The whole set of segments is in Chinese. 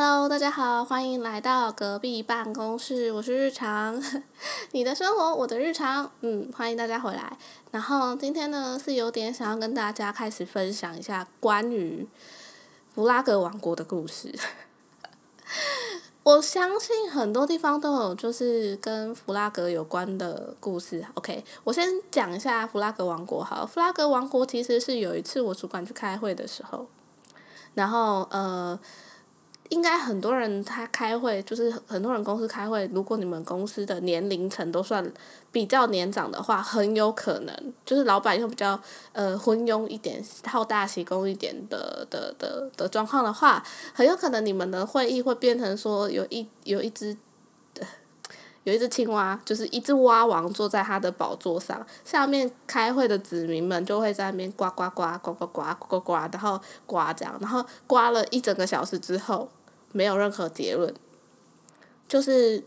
Hello，大家好，欢迎来到隔壁办公室，我是日常，你的生活，我的日常，嗯，欢迎大家回来。然后今天呢，是有点想要跟大家开始分享一下关于弗拉格王国的故事。我相信很多地方都有就是跟弗拉格有关的故事。OK，我先讲一下弗拉格王国好。弗拉格王国其实是有一次我主管去开会的时候，然后呃。应该很多人他开会，就是很多人公司开会。如果你们公司的年龄层都算比较年长的话，很有可能就是老板又比较呃昏庸一点、好大喜功一点的的的的状况的话，很有可能你们的会议会变成说有一有一只有一只青蛙，就是一只蛙王坐在他的宝座上，下面开会的子民们就会在那边呱呱呱呱呱呱呱呱，然后呱这样，然后呱了一整个小时之后。没有任何结论，就是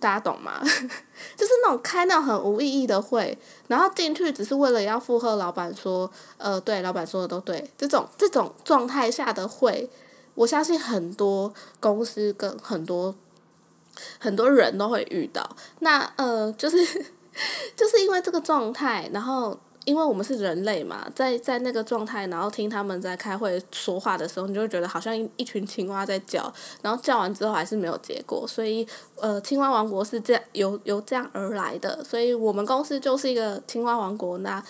大家懂吗？就是那种开那种很无意义的会，然后进去只是为了要附和老板说，呃，对，老板说的都对。这种这种状态下的会，我相信很多公司跟很多很多人都会遇到。那呃，就是 就是因为这个状态，然后。因为我们是人类嘛，在在那个状态，然后听他们在开会说话的时候，你就会觉得好像一群青蛙在叫，然后叫完之后还是没有结果，所以呃，青蛙王国是这样由由这样而来的，所以我们公司就是一个青蛙王国。那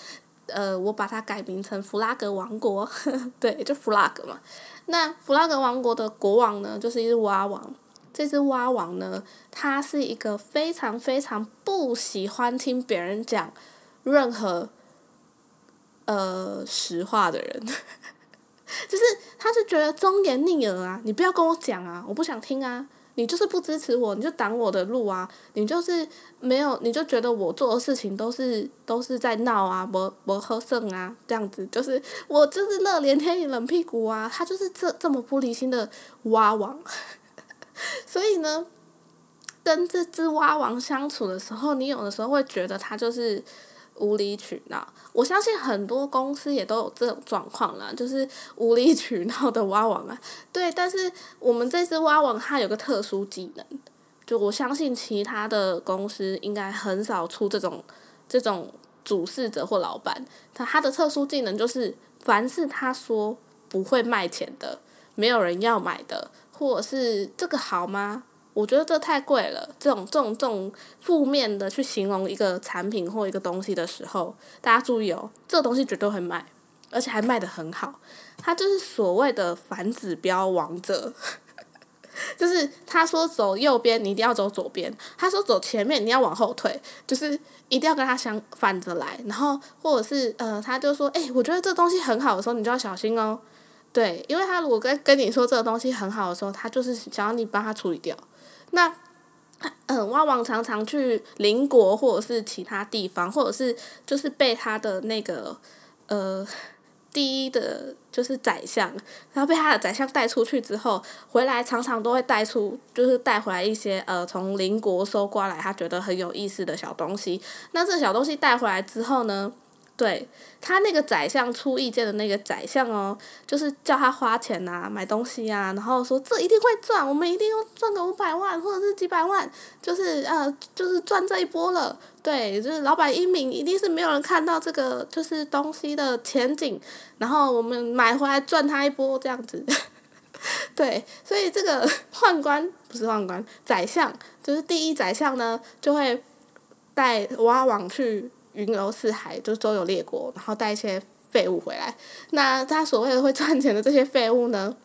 呃，我把它改名成弗拉格王国，对，就弗拉格嘛。那弗拉格王国的国王呢，就是一只蛙王。这只蛙王呢，它是一个非常非常不喜欢听别人讲任何。呃，实话的人，就是他是觉得忠言逆耳啊，你不要跟我讲啊，我不想听啊，你就是不支持我，你就挡我的路啊，你就是没有，你就觉得我做的事情都是都是在闹啊，不不喝剩啊，这样子，就是我就是热脸贴你冷屁股啊，他就是这这么玻璃心的蛙王，所以呢，跟这只蛙王相处的时候，你有的时候会觉得他就是。无理取闹，我相信很多公司也都有这种状况啦，就是无理取闹的蛙王啊。对，但是我们这只蛙王它有个特殊技能，就我相信其他的公司应该很少出这种这种主事者或老板，他他的特殊技能就是，凡是他说不会卖钱的，没有人要买的，或者是这个好吗？我觉得这太贵了。这种这种这种负面的去形容一个产品或一个东西的时候，大家注意哦，这个东西绝对会卖，而且还卖的很好。它就是所谓的反指标王者，就是他说走右边，你一定要走左边；他说走前面，你要往后退，就是一定要跟他相反着来。然后或者是呃，他就说，哎，我觉得这东西很好的时候，你就要小心哦。对，因为他如果跟跟你说这个东西很好的时候，他就是想要你帮他处理掉。那，嗯，蛙王常常去邻国或者是其他地方，或者是就是被他的那个呃第一的，就是宰相，然后被他的宰相带出去之后，回来常常都会带出，就是带回来一些呃从邻国收刮来他觉得很有意思的小东西。那这小东西带回来之后呢？对他那个宰相出意见的那个宰相哦，就是叫他花钱呐，买东西呀，然后说这一定会赚，我们一定要赚个五百万或者是几百万，就是呃，就是赚这一波了。对，就是老板英明，一定是没有人看到这个就是东西的前景，然后我们买回来赚他一波这样子。对，所以这个 宦官不是宦官，宰相就是第一宰相呢，就会带挖王去。云游四海，就是周游列国，然后带一些废物回来。那他所谓的会赚钱的这些废物呢？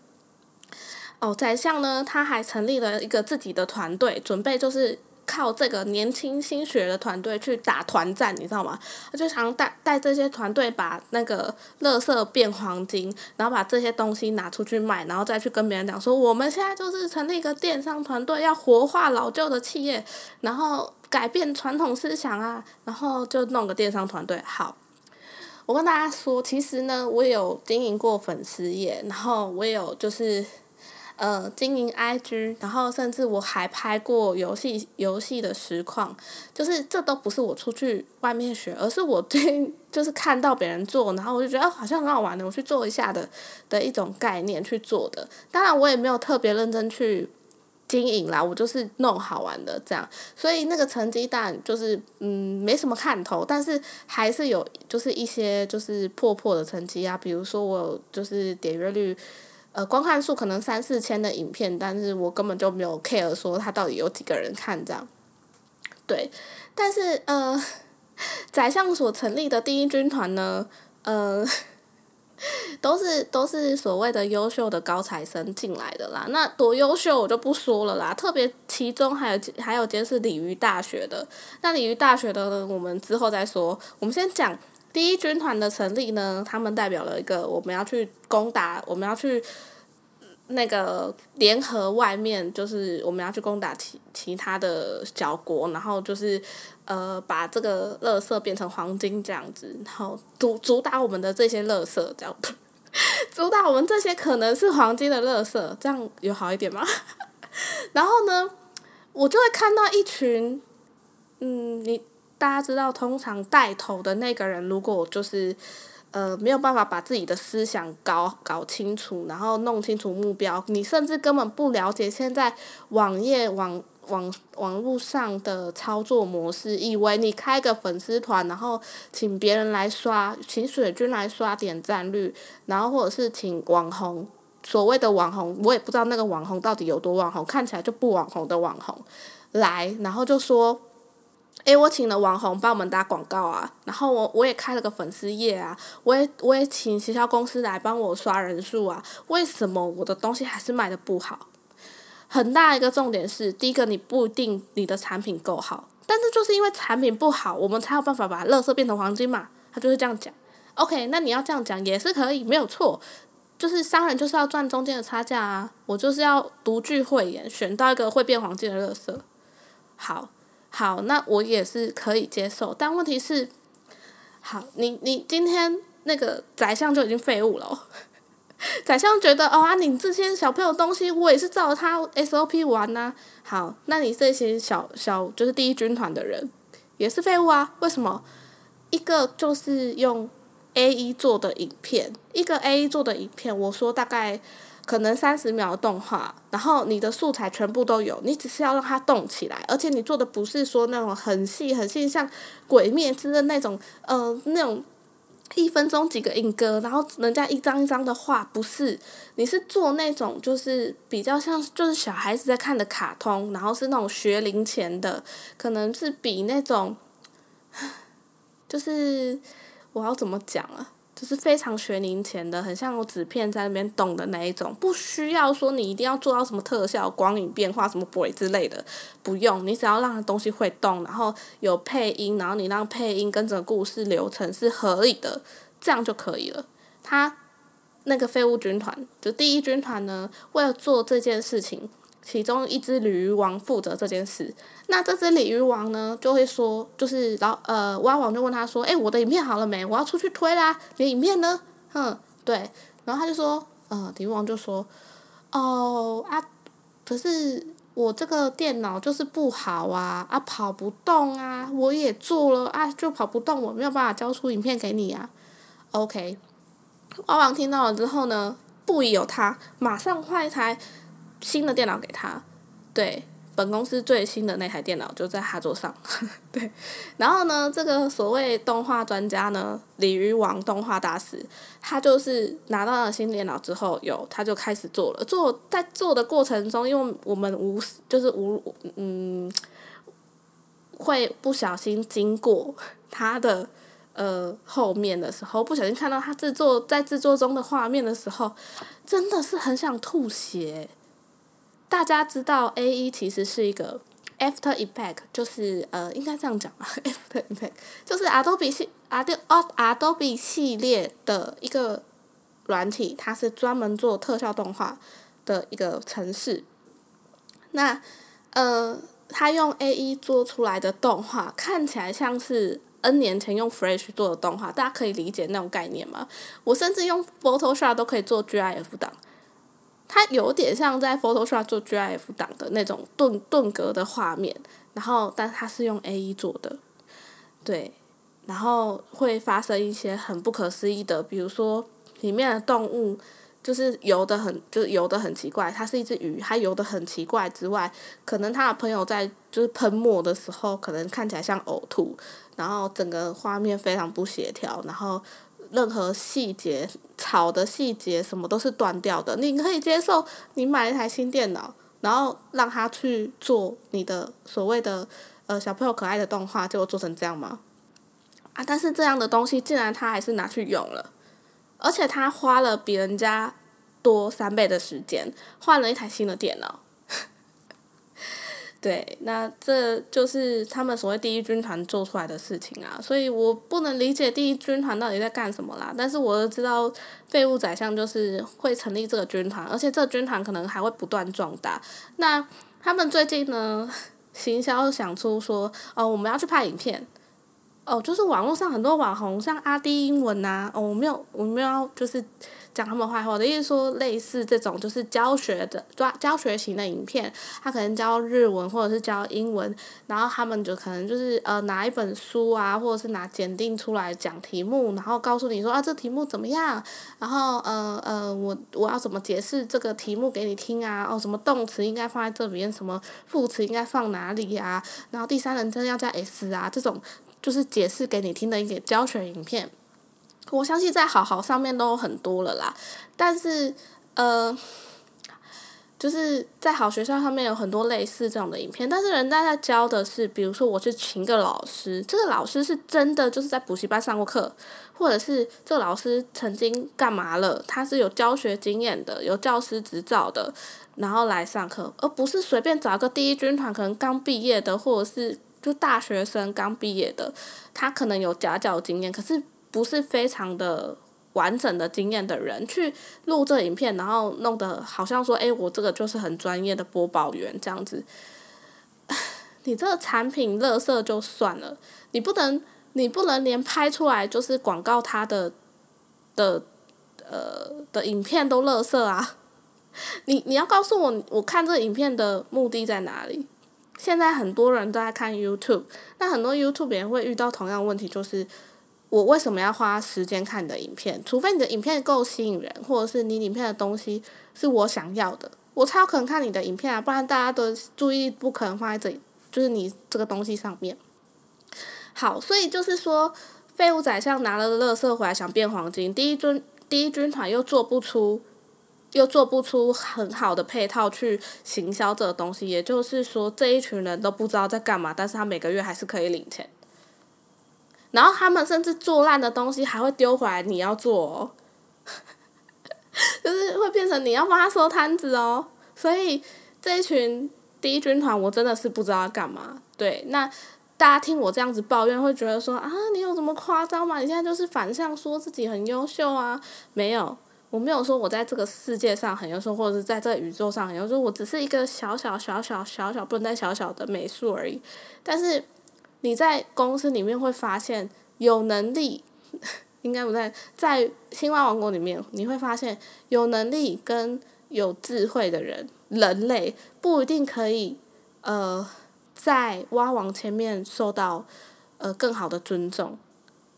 哦，宰相呢，他还成立了一个自己的团队，准备就是靠这个年轻新血的团队去打团战，你知道吗？他就想带带这些团队把那个垃圾变黄金，然后把这些东西拿出去卖，然后再去跟别人讲说，我们现在就是成立一个电商团队，要活化老旧的企业，然后。改变传统思想啊，然后就弄个电商团队。好，我跟大家说，其实呢，我也有经营过粉丝业，然后我也有就是，呃经营 IG，然后甚至我还拍过游戏游戏的实况，就是这都不是我出去外面学，而是我最就是看到别人做，然后我就觉得好像很好玩的，我去做一下的的一种概念去做的。当然我也没有特别认真去。经营啦，我就是弄好玩的这样，所以那个成绩单就是嗯没什么看头，但是还是有就是一些就是破破的成绩啊，比如说我就是点阅率，呃观看数可能三四千的影片，但是我根本就没有 care 说它到底有几个人看这样，对，但是呃宰相所成立的第一军团呢，呃。都是都是所谓的优秀的高材生进来的啦，那多优秀我就不说了啦。特别其中还有还有间是鲤鱼大学的，那鲤鱼大学的呢，我们之后再说。我们先讲第一军团的成立呢，他们代表了一个我们要去攻打，我们要去那个联合外面，就是我们要去攻打其其他的小国，然后就是呃把这个垃圾变成黄金这样子，然后主主打我们的这些垃圾这样。主打我们这些可能是黄金的垃圾，这样有好一点吗？然后呢，我就会看到一群，嗯，你大家知道，通常带头的那个人，如果就是呃没有办法把自己的思想搞搞清楚，然后弄清楚目标，你甚至根本不了解现在网页网。网网络上的操作模式，以为你开个粉丝团，然后请别人来刷，请水军来刷点赞率，然后或者是请网红，所谓的网红，我也不知道那个网红到底有多网红，看起来就不网红的网红，来，然后就说，诶，我请了网红帮我们打广告啊，然后我我也开了个粉丝页啊，我也我也请营销公司来帮我刷人数啊，为什么我的东西还是卖的不好？很大一个重点是，第一个你不一定你的产品够好，但是就是因为产品不好，我们才有办法把垃圾变成黄金嘛。他就是这样讲。OK，那你要这样讲也是可以，没有错。就是商人就是要赚中间的差价啊，我就是要独具慧眼，选到一个会变黄金的垃圾。好，好，那我也是可以接受，但问题是，好，你你今天那个宰相就已经废物了。宰相觉得哦啊，你这些小朋友东西，我也是照他 SOP 玩呐。好，那你这些小小就是第一军团的人，也是废物啊？为什么？一个就是用 A E 做的影片，一个 A E 做的影片，我说大概可能三十秒动画，然后你的素材全部都有，你只是要让它动起来，而且你做的不是说那种很细很细，像鬼灭之刃那种，呃，那种。一分钟几个音歌，然后人家一张一张的画，不是，你是做那种就是比较像就是小孩子在看的卡通，然后是那种学龄前的，可能是比那种，就是我要怎么讲啊？就是非常学龄前的，很像纸片在那边动的那一种，不需要说你一定要做到什么特效、光影变化什么鬼之类的，不用，你只要让东西会动，然后有配音，然后你让配音跟整个故事流程是合理的，这样就可以了。他那个废物军团，就第一军团呢，为了做这件事情。其中一只鲤鱼王负责这件事，那这只鲤鱼王呢，就会说，就是然后呃，蛙王就问他说，哎，我的影片好了没？我要出去推啦，你影片呢？哼，对，然后他就说，呃，鲤鱼王就说，哦啊，可是我这个电脑就是不好啊，啊跑不动啊，我也做了啊，就跑不动，我没有办法交出影片给你啊。OK，蛙王听到了之后呢，不疑有他，马上换一台。新的电脑给他，对，本公司最新的那台电脑就在他桌上，对。然后呢，这个所谓动画专家呢，鲤鱼王动画大师，他就是拿到了新电脑之后，有他就开始做了。做在做的过程中，因为我们无就是无嗯，会不小心经过 他的呃后面的时候，不小心看到他制作在制作中的画面的时候，真的是很想吐血。大家知道 A 一其实是一个 After Effect，就是呃，应该这样讲吧，After Effect 就是 Adobe 系 Adobe Adobe 系列的一个软体，它是专门做特效动画的一个程式。那呃，它用 A 一做出来的动画，看起来像是 N 年前用 Flash 做的动画，大家可以理解那种概念吗？我甚至用 Photoshop 都可以做 GIF 档。它有点像在 Photoshop 做 GIF 档的那种顿顿格的画面，然后但它是用 A E 做的，对，然后会发生一些很不可思议的，比如说里面的动物就是游的很，就是游的很奇怪，它是一只鱼，它游的很奇怪之外，可能它的朋友在就是喷墨的时候，可能看起来像呕吐，然后整个画面非常不协调，然后。任何细节，草的细节什么都是断掉的。你可以接受你买一台新电脑，然后让他去做你的所谓的呃小朋友可爱的动画，结果做成这样吗？啊！但是这样的东西，竟然他还是拿去用了，而且他花了比人家多三倍的时间，换了一台新的电脑。对，那这就是他们所谓第一军团做出来的事情啊，所以我不能理解第一军团到底在干什么啦。但是我知道废物宰相就是会成立这个军团，而且这个军团可能还会不断壮大。那他们最近呢，行销想出说，哦，我们要去拍影片。哦，就是网络上很多网红，像阿迪英文呐，哦，我没有，我没有就是讲他们坏话，的意思说类似这种就是教学的教教学型的影片，他可能教日文或者是教英文，然后他们就可能就是呃拿一本书啊，或者是拿检定出来讲题目，然后告诉你说啊这题目怎么样，然后呃呃我我要怎么解释这个题目给你听啊，哦什么动词应该放在这边，什么副词应该放哪里呀，然后第三人称要加 s 啊这种。就是解释给你听的一个教学影片，我相信在好好上面都有很多了啦。但是，呃，就是在好学校上面有很多类似这种的影片，但是人家在教的是，比如说我去请个老师，这个老师是真的就是在补习班上过课，或者是这个老师曾经干嘛了，他是有教学经验的，有教师执照的，然后来上课，而不是随便找个第一军团可能刚毕业的，或者是。就大学生刚毕业的，他可能有家教经验，可是不是非常的完整的经验的人去录这影片，然后弄得好像说，哎，我这个就是很专业的播报员这样子。你这个产品乐色就算了，你不能，你不能连拍出来就是广告它的的呃的影片都乐色啊！你你要告诉我，我看这影片的目的在哪里？现在很多人都在看 YouTube，那很多 YouTube 也会遇到同样问题，就是我为什么要花时间看你的影片？除非你的影片够吸引人，或者是你影片的东西是我想要的，我才有可能看你的影片啊，不然大家的注意力不可能放在这，就是你这个东西上面。好，所以就是说，废物宰相拿了乐色回来想变黄金，第一军第一军团又做不出。又做不出很好的配套去行销这个东西，也就是说这一群人都不知道在干嘛，但是他每个月还是可以领钱。然后他们甚至做烂的东西还会丢回来，你要做，哦，就是会变成你要帮他收摊子哦。所以这一群第一军团，我真的是不知道要干嘛。对，那大家听我这样子抱怨，会觉得说啊，你有这么夸张吗？你现在就是反向说自己很优秀啊？没有。我没有说我在这个世界上很优秀，或者是在这个宇宙上很优秀，我只是一个小小小小小小不能再小小的美术而已。但是你在公司里面会发现，有能力应该不在在青蛙王国里面，你会发现有能力跟有智慧的人，人类不一定可以呃在蛙王前面受到呃更好的尊重。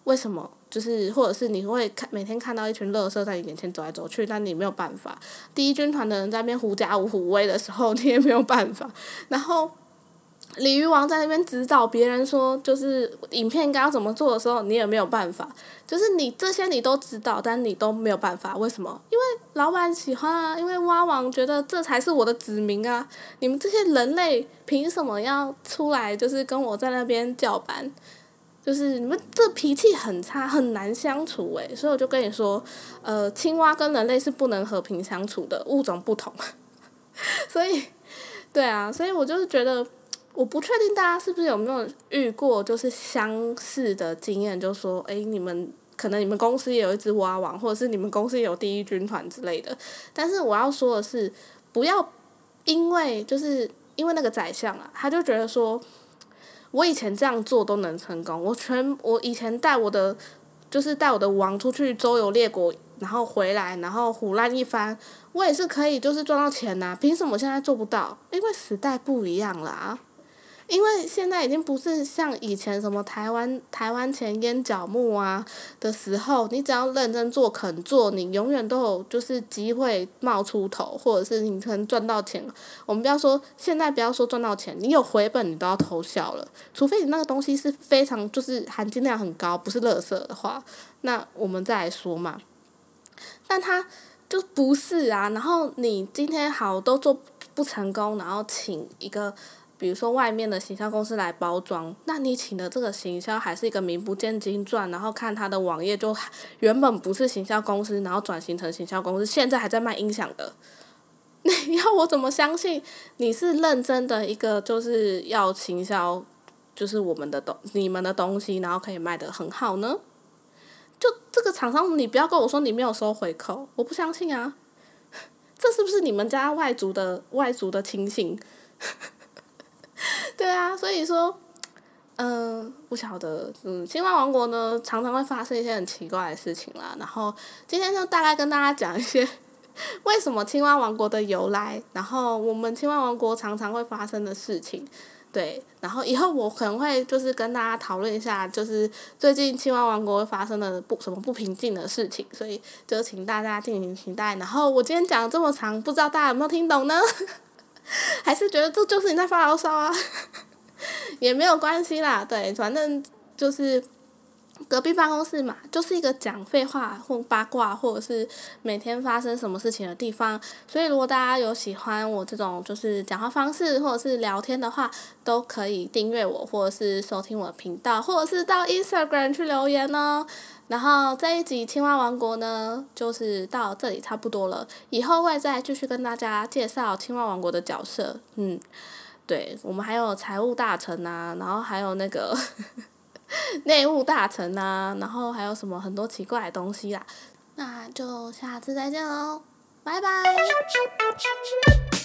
为什么？就是，或者是你会看每天看到一群乐色在你眼前走来走去，但你没有办法。第一军团的人在那边狐假虎威的时候，你也没有办法。然后，鲤鱼王在那边指导别人说，就是影片该要怎么做的时候，你也没有办法。就是你这些你都知道，但你都没有办法。为什么？因为老板喜欢啊，因为蛙王觉得这才是我的子民啊。你们这些人类凭什么要出来，就是跟我在那边叫板？就是你们这脾气很差，很难相处诶，所以我就跟你说，呃，青蛙跟人类是不能和平相处的物种不同，所以，对啊，所以我就是觉得，我不确定大家是不是有没有遇过就是相似的经验，就说，诶，你们可能你们公司也有一只蛙王，或者是你们公司有第一军团之类的，但是我要说的是，不要因为就是因为那个宰相啊，他就觉得说。我以前这样做都能成功，我全我以前带我的就是带我的王出去周游列国，然后回来，然后胡乱一番，我也是可以就是赚到钱呐。凭什么现在做不到？因为时代不一样了啊。因为现在已经不是像以前什么台湾台湾前烟角木啊的时候，你只要认真做肯做，你永远都有就是机会冒出头，或者是你可能赚到钱。我们不要说现在不要说赚到钱，你有回本你都要偷笑了，除非你那个东西是非常就是含金量很高，不是垃圾的话，那我们再来说嘛。但他就不是啊，然后你今天好都做不成功，然后请一个。比如说外面的行销公司来包装，那你请的这个行销还是一个名不见经传，然后看他的网页就原本不是行销公司，然后转型成行销公司，现在还在卖音响的，你要我怎么相信你是认真的一个就是要行销，就是我们的东你们的东西，然后可以卖的很好呢？就这个厂商，你不要跟我说你没有收回扣，我不相信啊！这是不是你们家外族的外族的亲信？对啊，所以说，嗯，不晓得，嗯，青蛙王国呢，常常会发生一些很奇怪的事情啦。然后今天就大概跟大家讲一些 为什么青蛙王国的由来，然后我们青蛙王国常常会发生的事情，对。然后以后我可能会就是跟大家讨论一下，就是最近青蛙王国发生的不什么不平静的事情，所以就请大家敬请期待。然后我今天讲这么长，不知道大家有没有听懂呢？还是觉得这就是你在发牢骚啊，也没有关系啦，对，反正就是隔壁办公室嘛，就是一个讲废话或八卦，或者是每天发生什么事情的地方。所以如果大家有喜欢我这种就是讲话方式或者是聊天的话，都可以订阅我，或者是收听我的频道，或者是到 Instagram 去留言哦。然后这一集青蛙王国呢，就是到这里差不多了。以后会再继续跟大家介绍青蛙王国的角色。嗯，对，我们还有财务大臣啊，然后还有那个 内务大臣啊，然后还有什么很多奇怪的东西啦。那就下次再见喽，拜拜。